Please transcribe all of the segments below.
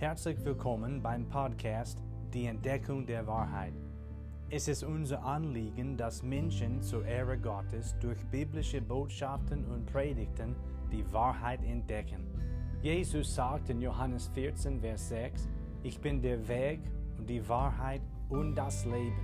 Herzlich willkommen beim Podcast Die Entdeckung der Wahrheit. Es ist unser Anliegen, dass Menschen zur Ehre Gottes durch biblische Botschaften und Predigten die Wahrheit entdecken. Jesus sagt in Johannes 14, Vers 6, Ich bin der Weg und die Wahrheit und das Leben.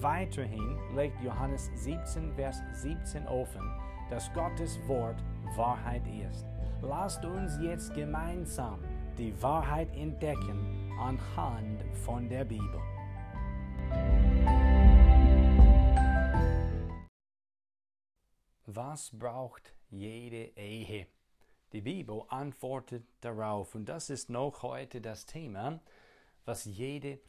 Weiterhin legt Johannes 17, Vers 17 offen, dass Gottes Wort Wahrheit ist. Lasst uns jetzt gemeinsam die Wahrheit entdecken anhand von der Bibel. Was braucht jede Ehe? Die Bibel antwortet darauf und das ist noch heute das Thema, was jede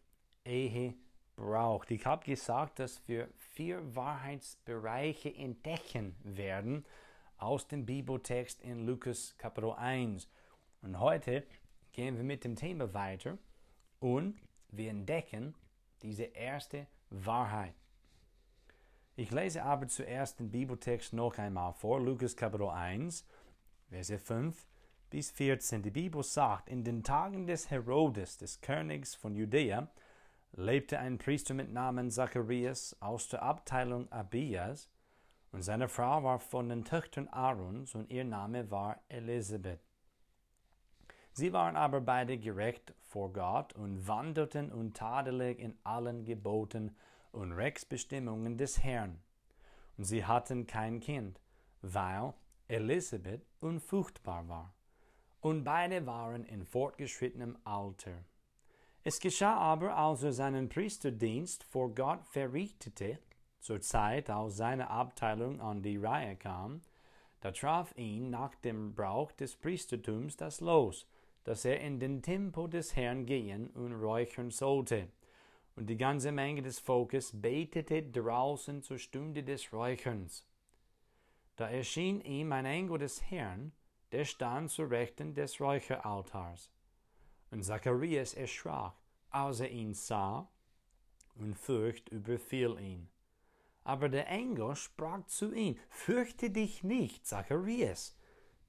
Ehe braucht. Ich habe gesagt, dass wir vier Wahrheitsbereiche entdecken werden aus dem Bibeltext in Lukas Kapitel 1. Und heute gehen wir mit dem Thema weiter und wir entdecken diese erste Wahrheit. Ich lese aber zuerst den Bibeltext noch einmal vor, Lukas Kapitel 1, Verse 5 bis 14. Die Bibel sagt, in den Tagen des Herodes, des Königs von Judäa, lebte ein Priester mit Namen Zacharias aus der Abteilung Abias, und seine Frau war von den Töchtern Aarons, und ihr Name war Elisabeth. Sie waren aber beide gerecht vor Gott und wandelten untadelig in allen Geboten und Rechtsbestimmungen des Herrn. Und sie hatten kein Kind, weil Elisabeth unfruchtbar war. Und beide waren in fortgeschrittenem Alter. Es geschah aber, als er seinen Priesterdienst vor Gott verrichtete, zur Zeit, als seine Abteilung an die Reihe kam, da traf ihn nach dem Brauch des Priestertums das Los, dass er in den Tempel des Herrn gehen und räuchern sollte. Und die ganze Menge des Volkes betete draußen zur Stunde des Räucherns. Da erschien ihm ein Engel des Herrn, der stand zur Rechten des Räucheraltars. Und Zacharias erschrak, als er ihn sah, und Furcht überfiel ihn. Aber der Engel sprach zu ihm, Fürchte dich nicht, Zacharias,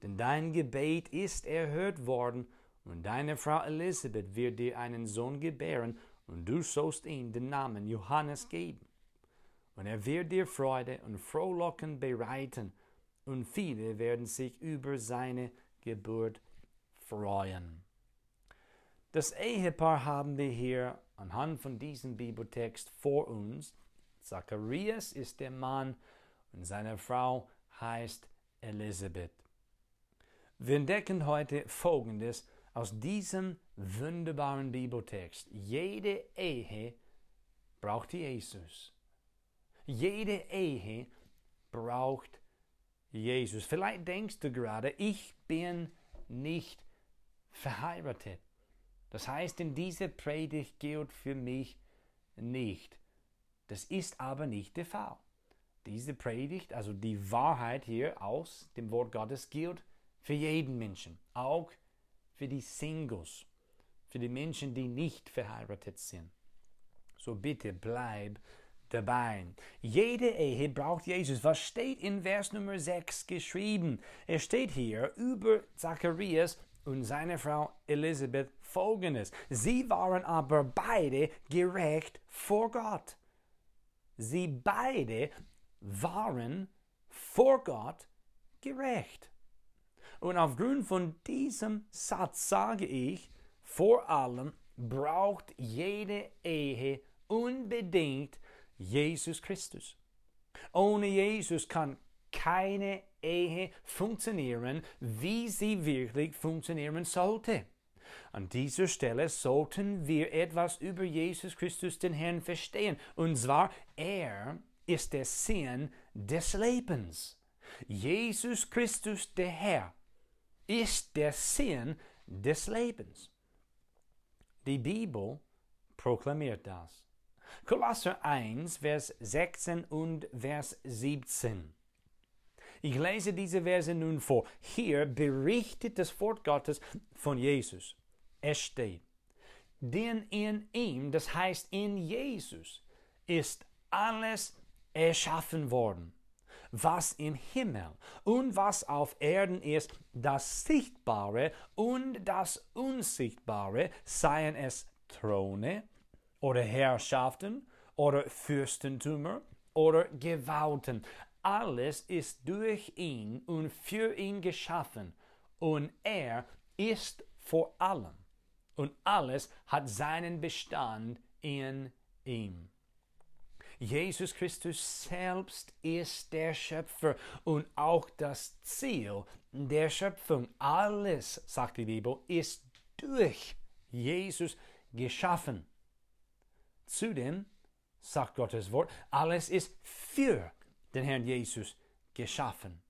denn dein Gebet ist erhört worden, und deine Frau Elisabeth wird dir einen Sohn gebären, und du sollst ihm den Namen Johannes geben. Und er wird dir Freude und Frohlocken bereiten, und viele werden sich über seine Geburt freuen. Das Ehepaar haben wir hier anhand von diesem Bibeltext vor uns. Zacharias ist der Mann und seine Frau heißt Elisabeth. Wir entdecken heute Folgendes aus diesem wunderbaren Bibeltext. Jede Ehe braucht Jesus. Jede Ehe braucht Jesus. Vielleicht denkst du gerade, ich bin nicht verheiratet. Das heißt, in dieser Predigt gilt für mich nicht. Das ist aber nicht der Fall. Diese Predigt, also die Wahrheit hier aus dem Wort Gottes, gilt für jeden Menschen, auch für die Singles, für die Menschen, die nicht verheiratet sind. So bitte bleib dabei. Jede Ehe braucht Jesus. Was steht in Vers Nummer 6 geschrieben? Es steht hier über Zacharias und seine Frau Elisabeth folgendes. Sie waren aber beide gerecht vor Gott. Sie beide waren vor Gott gerecht. Und aufgrund von diesem Satz sage ich, vor allem braucht jede Ehe unbedingt Jesus Christus. Ohne Jesus kann keine Ehe funktionieren, wie sie wirklich funktionieren sollte. An dieser Stelle sollten wir etwas über Jesus Christus, den Herrn, verstehen. Und zwar, er ist der Sinn des Lebens. Jesus Christus, der Herr, ist der Sinn des Lebens. Die Bibel proklamiert das. Kolosser 1, Vers 16 und Vers 17. Ich lese diese Verse nun vor. Hier berichtet das Wort Gottes von Jesus. Es steht, denn in ihm, das heißt in Jesus, ist alles erschaffen worden was im Himmel und was auf Erden ist, das Sichtbare und das Unsichtbare, seien es Throne oder Herrschaften oder Fürstentümer oder Gewalten. Alles ist durch ihn und für ihn geschaffen und er ist vor allem und alles hat seinen Bestand in ihm. Jesus Christus selbst ist der Schöpfer und auch das Ziel der Schöpfung. Alles, sagt die Bibel, ist durch Jesus geschaffen. Zudem sagt Gottes Wort, alles ist für den Herrn Jesus geschaffen.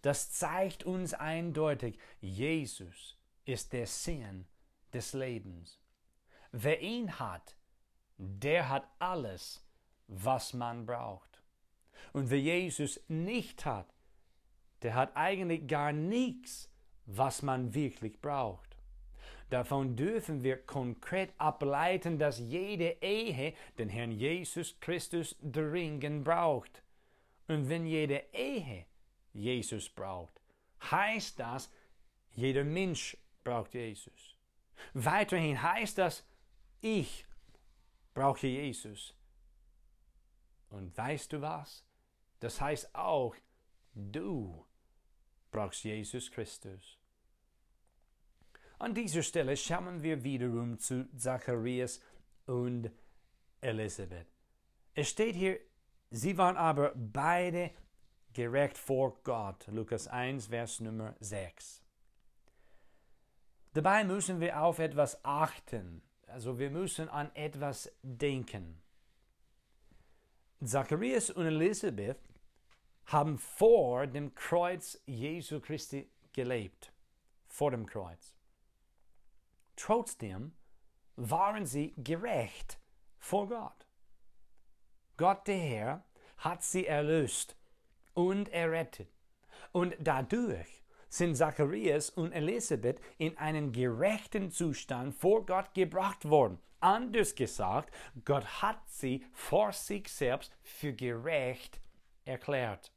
Das zeigt uns eindeutig, Jesus ist der Sinn des Lebens. Wer ihn hat, der hat alles, was man braucht. Und wer Jesus nicht hat, der hat eigentlich gar nichts, was man wirklich braucht. Davon dürfen wir konkret ableiten, dass jede Ehe den Herrn Jesus Christus dringend braucht. Und wenn jede Ehe Jesus braucht, heißt das, jeder Mensch braucht Jesus. Weiterhin heißt das, ich brauche Jesus. Und weißt du was? Das heißt auch, du brauchst Jesus Christus. An dieser Stelle schauen wir wiederum zu Zacharias und Elisabeth. Es steht hier, sie waren aber beide gerecht vor Gott. Lukas 1, Vers Nummer 6. Dabei müssen wir auf etwas achten. Also wir müssen an etwas denken. Zacharias und Elisabeth haben vor dem Kreuz Jesu Christi gelebt. Vor dem Kreuz. Trotzdem waren sie gerecht vor Gott. Gott der Herr hat sie erlöst und errettet. Und dadurch sind Zacharias und Elisabeth in einen gerechten Zustand vor Gott gebracht worden. Anders gesagt, Gott hat sie vor sich selbst für gerecht erklärt.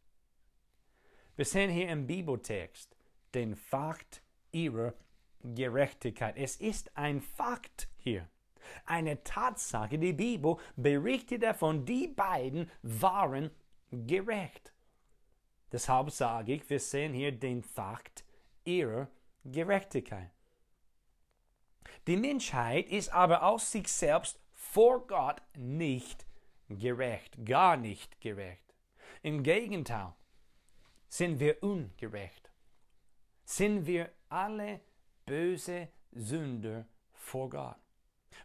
Wir sehen hier im Bibeltext den Fakt ihrer Gerechtigkeit. Es ist ein Fakt hier. Eine Tatsache. Die Bibel berichtet davon, die beiden waren gerecht. Deshalb sage ich, wir sehen hier den Fakt ihrer Gerechtigkeit. Die Menschheit ist aber aus sich selbst vor Gott nicht gerecht, gar nicht gerecht. Im Gegenteil, sind wir ungerecht. Sind wir alle böse Sünder vor Gott.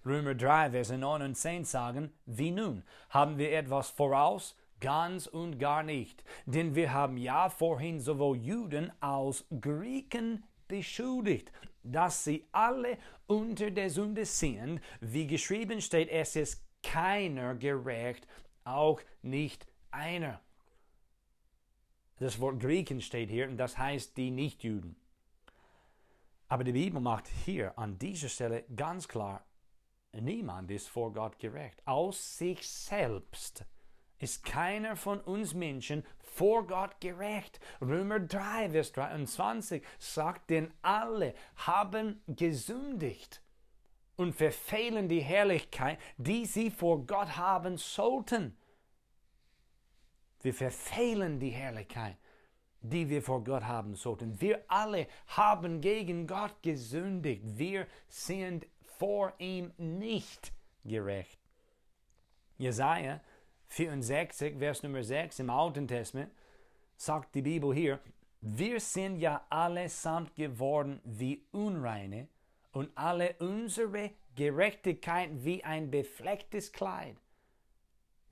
Römer 3, Verse 9 und 10 sagen, wie nun, haben wir etwas voraus, Ganz und gar nicht, denn wir haben ja vorhin sowohl Juden als Griechen beschuldigt, dass sie alle unter der Sünde sind, wie geschrieben steht, es ist keiner gerecht, auch nicht einer. Das Wort Griechen steht hier und das heißt die Nichtjuden. Aber die Bibel macht hier an dieser Stelle ganz klar, niemand ist vor Gott gerecht, aus sich selbst ist keiner von uns Menschen vor Gott gerecht. Römer 3, Vers 23 sagt, denn alle haben gesündigt und verfehlen die Herrlichkeit, die sie vor Gott haben sollten. Wir verfehlen die Herrlichkeit, die wir vor Gott haben sollten. Wir alle haben gegen Gott gesündigt. Wir sind vor ihm nicht gerecht. Jesaja 64, Vers Nummer 6 im Alten Testament, sagt die Bibel hier, wir sind ja allesamt geworden wie Unreine und alle unsere Gerechtigkeit wie ein beflecktes Kleid.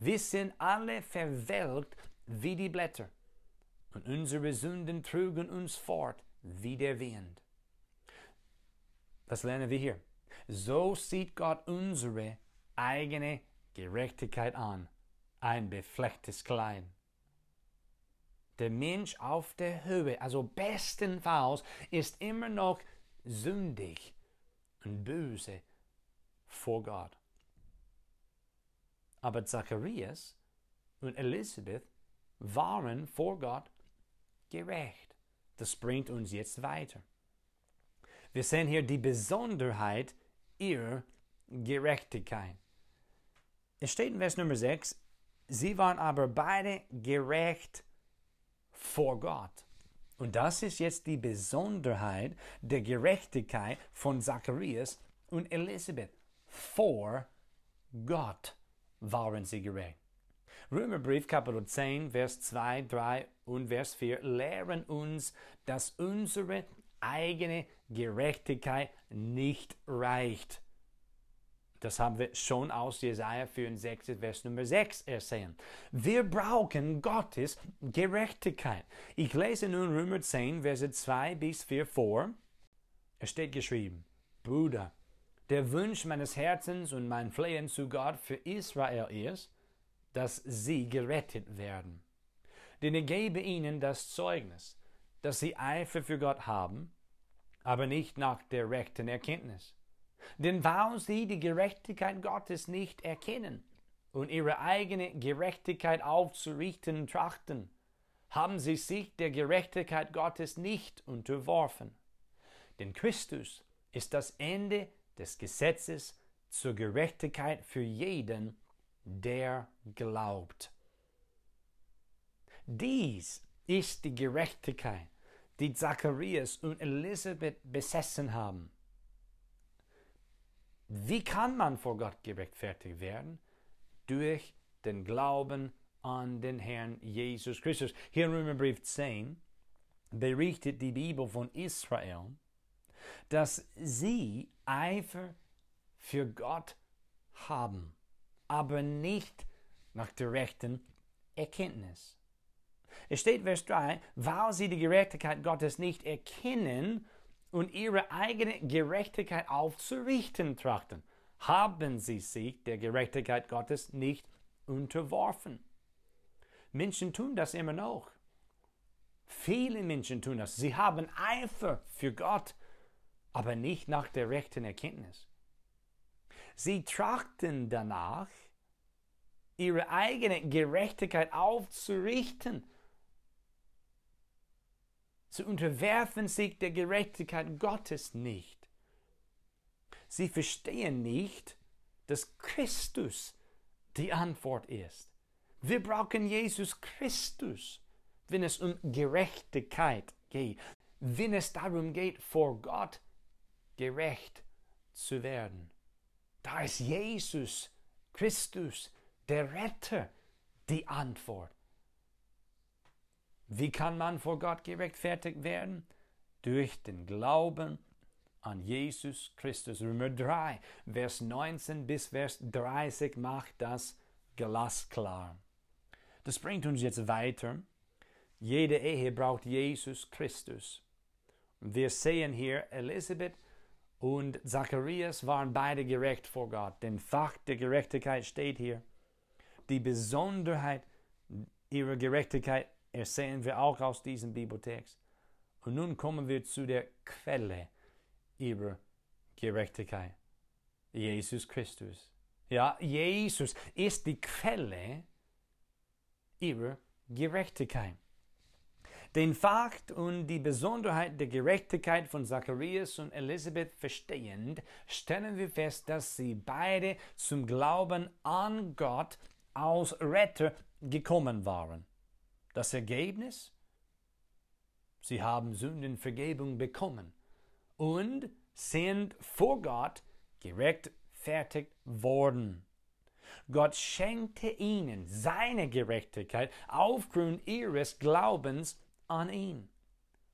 Wir sind alle verwelkt wie die Blätter und unsere Sünden trugen uns fort wie der Wind. Was lernen wir hier? So sieht Gott unsere eigene Gerechtigkeit an ein beflecktes Kleid. Der Mensch auf der Höhe, also bestenfalls, ist immer noch sündig und böse vor Gott. Aber Zacharias und Elisabeth waren vor Gott gerecht. Das bringt uns jetzt weiter. Wir sehen hier die Besonderheit ihrer Gerechtigkeit. Es steht in Vers Nummer 6, sie waren aber beide gerecht vor Gott. Und das ist jetzt die Besonderheit der Gerechtigkeit von Zacharias und Elisabeth. Vor Gott waren sie gerecht. Römerbrief Kapitel 10, Vers 2, 3 und Vers 4 lehren uns, dass unsere eigene Gerechtigkeit nicht reicht. Das haben wir schon aus Jesaja 64, Vers Nummer 6 ersehen. Wir brauchen Gottes Gerechtigkeit. Ich lese nun Römer 10, Verse 2 bis 4 vor. Es steht geschrieben, Bruder, der Wunsch meines Herzens und mein Flehen zu Gott für Israel ist, dass sie gerettet werden. Denn ich gebe ihnen das Zeugnis, dass sie Eifer für Gott haben, aber nicht nach der rechten Erkenntnis. Denn weil sie die Gerechtigkeit Gottes nicht erkennen und ihre eigene Gerechtigkeit aufzurichten trachten, haben sie sich der Gerechtigkeit Gottes nicht unterworfen. Denn Christus ist das Ende des Gesetzes zur Gerechtigkeit für jeden, der glaubt. Dies ist die Gerechtigkeit, die Zacharias und Elisabeth besessen haben. Wie kann man vor Gott gerechtfertigt werden? Durch den Glauben an den Herrn Jesus Christus. Hier in Römerbrief 10 berichtet die Bibel von Israel, dass sie Eifer für Gott haben, aber nicht nach der rechten Erkenntnis. Es steht Vers 3, weil sie die Gerechtigkeit Gottes nicht erkennen und ihre eigene Gerechtigkeit aufzurichten trachten, haben sie sich der Gerechtigkeit Gottes nicht unterworfen. Menschen tun das immer noch. Viele Menschen tun das. Sie haben Eifer für Gott, aber nicht nach der rechten Erkenntnis. Sie trachten danach, ihre eigene Gerechtigkeit aufzurichten Sie unterwerfen sich der Gerechtigkeit Gottes nicht. Sie verstehen nicht, dass Christus die Antwort ist. Wir brauchen Jesus Christus, wenn es um Gerechtigkeit geht, wenn es darum geht, vor Gott gerecht zu werden. Da ist Jesus Christus, der Retter, die Antwort. Wie kann man vor Gott gerechtfertigt werden? Durch den Glauben an Jesus Christus. Römer 3, Vers 19 bis Vers 30 macht das glasklar. Das bringt uns jetzt weiter. Jede Ehe braucht Jesus Christus. Wir sehen hier, Elisabeth und Zacharias waren beide gerecht vor Gott. Den Fach der Gerechtigkeit steht hier. Die Besonderheit ihrer Gerechtigkeit ersehen wir auch aus diesem Bibeltext. Und nun kommen wir zu der Quelle ihrer Gerechtigkeit. Jesus Christus. Ja, Jesus ist die Quelle ihrer Gerechtigkeit. Den Fakt und die Besonderheit der Gerechtigkeit von Zacharias und Elisabeth verstehend, stellen wir fest, dass sie beide zum Glauben an Gott als Retter gekommen waren. Das Ergebnis? Sie haben Sündenvergebung bekommen und sind vor Gott gerechtfertigt worden. Gott schenkte ihnen seine Gerechtigkeit aufgrund ihres Glaubens an ihn.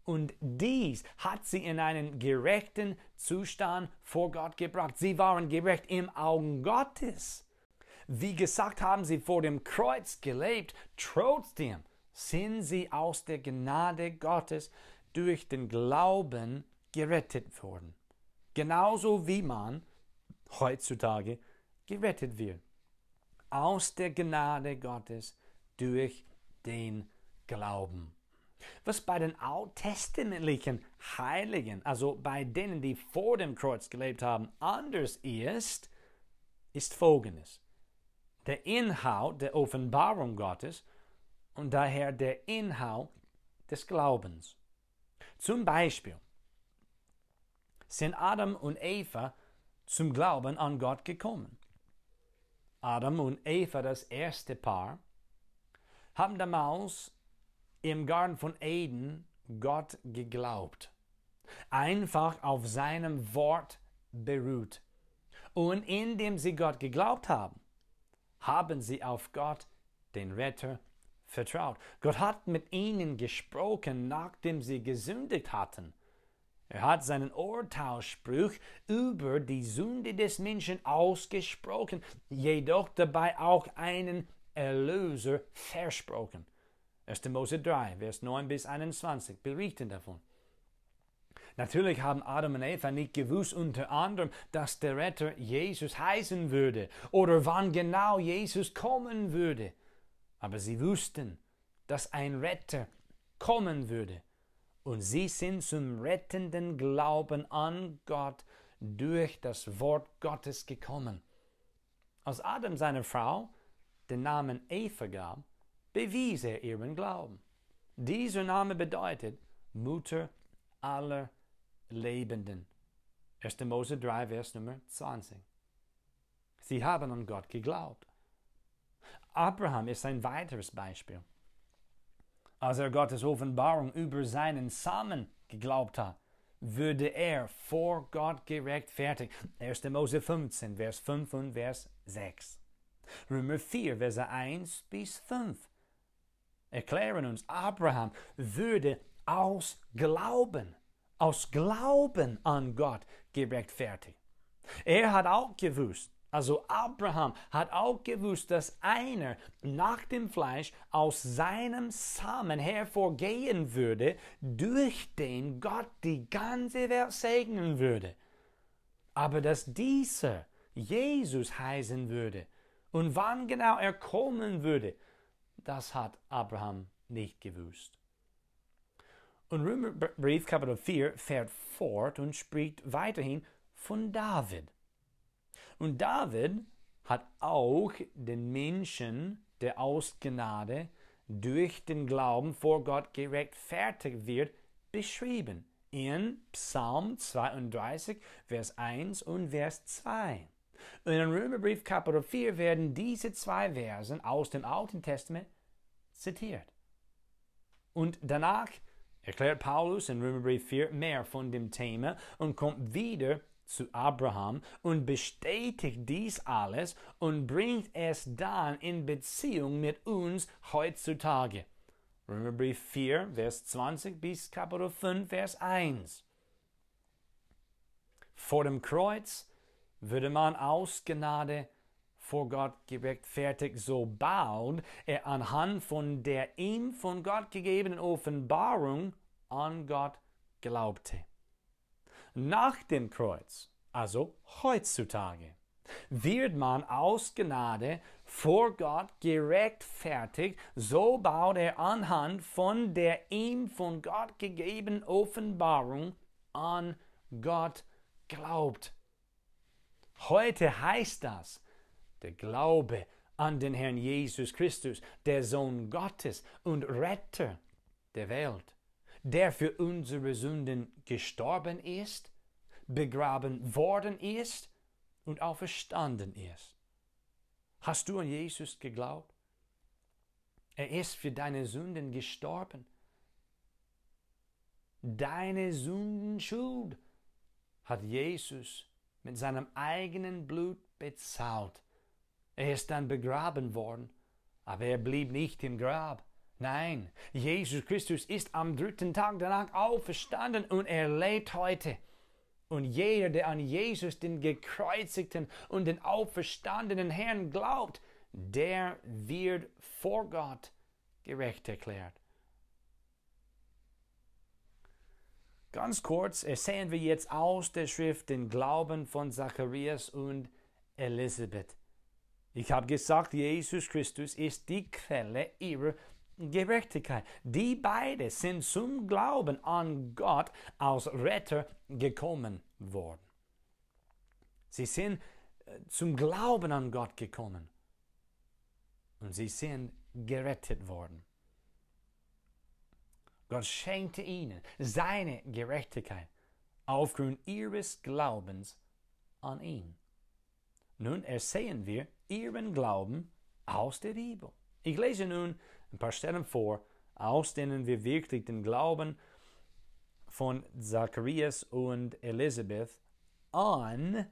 Und dies hat sie in einen gerechten Zustand vor Gott gebracht. Sie waren gerecht im Augen Gottes. Wie gesagt, haben sie vor dem Kreuz gelebt, trotzdem sind sie aus der Gnade Gottes durch den Glauben gerettet worden. Genauso wie man heutzutage gerettet wird. Aus der Gnade Gottes durch den Glauben. Was bei den alttestamentlichen Heiligen, also bei denen, die vor dem Kreuz gelebt haben, anders ist, ist folgendes. Der Inhalt der Offenbarung Gottes und daher der Inhalt des Glaubens. Zum Beispiel sind Adam und Eva zum Glauben an Gott gekommen. Adam und Eva, das erste Paar, haben damals im Garten von Eden Gott geglaubt. Einfach auf seinem Wort beruht. Und indem sie Gott geglaubt haben, haben sie auf Gott, den Retter, vertraut. Gott hat mit ihnen gesprochen, nachdem sie gesündigt hatten. Er hat seinen Urteilsspruch über die Sünde des Menschen ausgesprochen, jedoch dabei auch einen Erlöser versprochen. 1. Mose 3, Vers 9 bis 21 berichten davon. Natürlich haben Adam und Eva nicht gewusst unter anderem, dass der Retter Jesus heißen würde oder wann genau Jesus kommen würde. Aber sie wussten, dass ein Retter kommen würde. Und sie sind zum rettenden Glauben an Gott durch das Wort Gottes gekommen. Als Adam seiner Frau den Namen Eva gab, bewies er ihren Glauben. Dieser Name bedeutet Mutter aller Lebenden. 1. Mose 3, Vers Nummer 20. Sie haben an Gott geglaubt. Abraham ist ein weiteres Beispiel. Als er Gottes Offenbarung über seinen Samen geglaubt hat, würde er vor Gott gerechtfertigt. 1. Mose 15, Vers 5 und Vers 6. Römer 4, Verse 1 bis 5 erklären uns, Abraham würde aus Glauben aus Glauben an Gott gerechtfertigt. Er hat auch gewusst, also Abraham hat auch gewusst, dass einer nach dem Fleisch aus seinem Samen hervorgehen würde, durch den Gott die ganze Welt segnen würde. Aber dass dieser Jesus heißen würde und wann genau er kommen würde, das hat Abraham nicht gewusst. Und Römerbrief Kapitel 4 fährt fort und spricht weiterhin von David. Und David hat auch den Menschen, der aus Gnade durch den Glauben vor Gott gerechtfertigt wird, beschrieben in Psalm 32, Vers 1 und Vers 2. Und in Römerbrief Kapitel 4 werden diese zwei Versen aus dem Alten Testament zitiert. Und danach erklärt Paulus in Römerbrief 4 mehr von dem Thema und kommt wieder zu Abraham und bestätigt dies alles und bringt es dann in Beziehung mit uns heutzutage. Römerbrief 4, Vers 20 bis Kapitel 5, Vers 1. Vor dem Kreuz würde man aus Gnade vor Gott gerechtfertigt, sobald er anhand von der ihm von Gott gegebenen Offenbarung an Gott glaubte. Nach dem Kreuz, also heutzutage, wird man aus Gnade vor Gott gerechtfertigt, sobald er anhand von der ihm von Gott gegebenen Offenbarung an Gott glaubt. Heute heißt das, der Glaube an den Herrn Jesus Christus, der Sohn Gottes und Retter der Welt, der für unsere Sünden gestorben ist, begraben worden ist und auferstanden ist. Hast du an Jesus geglaubt? Er ist für deine Sünden gestorben. Deine Sündenschuld hat Jesus mit seinem eigenen Blut bezahlt. Er ist dann begraben worden, aber er blieb nicht im Grab. Nein, Jesus Christus ist am dritten Tag danach auferstanden und er lebt heute. Und jeder, der an Jesus, den gekreuzigten und den auferstandenen Herrn glaubt, der wird vor Gott gerecht erklärt. Ganz kurz ersehen wir jetzt aus der Schrift den Glauben von Zacharias und Elisabeth. Ich habe gesagt, Jesus Christus ist die Quelle ihrer Gerechtigkeit. Die beiden sind zum Glauben an Gott als Retter gekommen worden. Sie sind äh, zum Glauben an Gott gekommen und sie sind gerettet worden. Gott schenkte ihnen seine Gerechtigkeit aufgrund ihres Glaubens an ihn. Nun ersehen wir ihren Glauben aus der Bibel. Ich lese nun ein paar Stellen vor, aus denen wir wirklich den Glauben von Zacharias und Elisabeth an,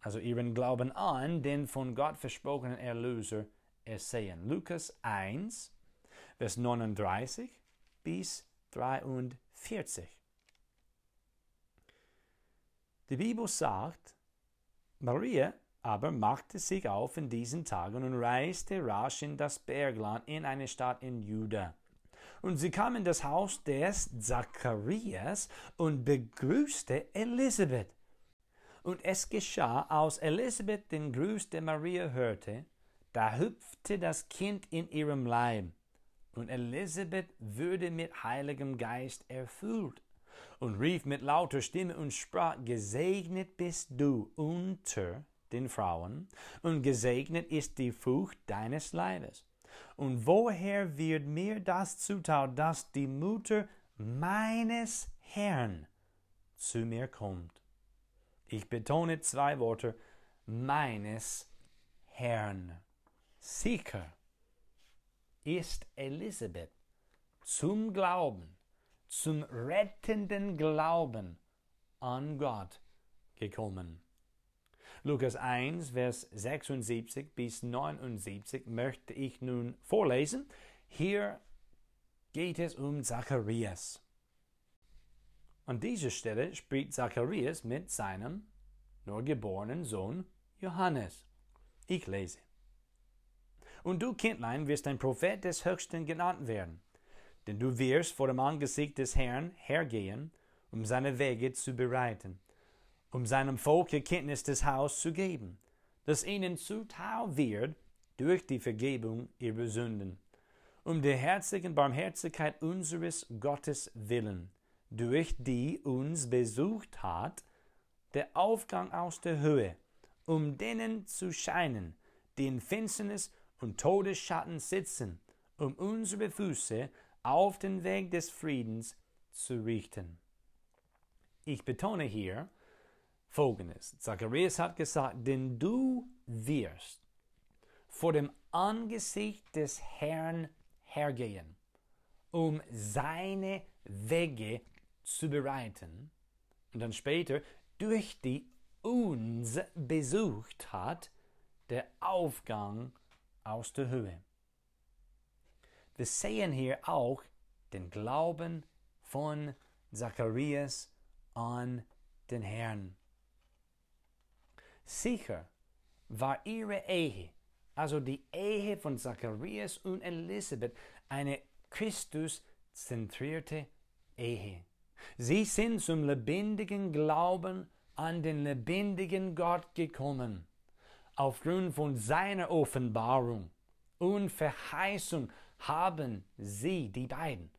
also ihren Glauben an den von Gott versprochenen Erlöser ersehen. Lukas 1, Vers 39 bis 43. Die Bibel sagt, Maria aber machte sich auf in diesen Tagen und reiste rasch in das Bergland in eine Stadt in Juda. Und sie kam in das Haus des Zacharias und begrüßte Elisabeth. Und es geschah, als Elisabeth den Gruß der Maria hörte, da hüpfte das Kind in ihrem Leib. Und Elisabeth wurde mit Heiligem Geist erfüllt und rief mit lauter Stimme und sprach, Gesegnet bist du unter den Frauen, und gesegnet ist die Frucht deines Leibes. Und woher wird mir das zutraut, dass die Mutter meines Herrn zu mir kommt? Ich betone zwei Worte, meines Herrn. Sicher ist Elisabeth zum Glauben, zum rettenden Glauben an Gott gekommen. Lukas 1, Vers 76 bis 79 möchte ich nun vorlesen. Hier geht es um Zacharias. An dieser Stelle spricht Zacharias mit seinem nur geborenen Sohn Johannes. Ich lese. Und du, Kindlein, wirst ein Prophet des Höchsten genannt werden, denn du wirst vor dem Angesicht des Herrn hergehen, um seine Wege zu bereiten um seinem Volk Erkenntnis des Haus zu geben, das ihnen zuteil wird durch die Vergebung ihrer Sünden, um der herzigen Barmherzigkeit unseres Gottes willen, durch die uns besucht hat, der Aufgang aus der Höhe, um denen zu scheinen, die in Finsternis und Todesschatten sitzen, um unsere Füße auf den Weg des Friedens zu richten. Ich betone hier, folgendes. Zacharias hat gesagt, denn du wirst vor dem Angesicht des Herrn hergehen, um seine Wege zu bereiten. Und dann später, durch die uns besucht hat, der Aufgang aus der Höhe. Wir sehen hier auch den Glauben von Zacharias an den Herrn. Sicher war ihre Ehe, also die Ehe von Zacharias und Elisabeth, eine Christus-zentrierte Ehe. Sie sind zum lebendigen Glauben an den lebendigen Gott gekommen. Aufgrund von seiner Offenbarung und Verheißung haben sie, die beiden,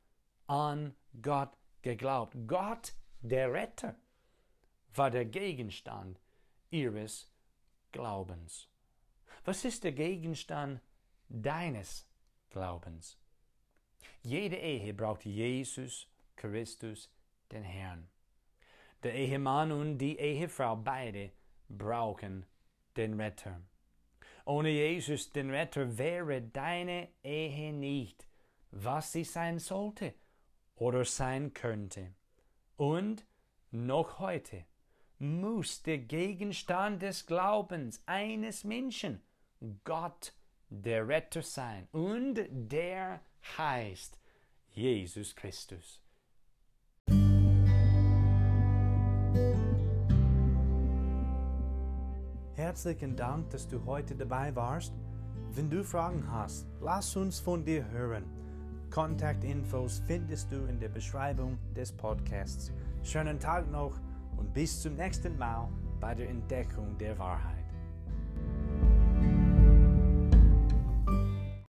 an Gott geglaubt. Gott, der Retter, war der Gegenstand ihres Glaubens. Was ist der Gegenstand deines Glaubens? Jede Ehe braucht Jesus Christus, den Herrn. Der Ehemann und die Ehefrau beide brauchen den Retter. Ohne Jesus, den Retter, wäre deine Ehe nicht, was sie sein sollte oder sein könnte. Und noch heute muss der Gegenstand des Glaubens eines Menschen Gott der Retter sein. Und der heißt Jesus Christus. Herzlichen Dank, dass du heute dabei warst. Wenn du Fragen hast, lass uns von dir hören. Kontaktinfos findest du in der Beschreibung des Podcasts. Schönen Tag noch und bis zum nächsten Mal bei der Entdeckung der Wahrheit.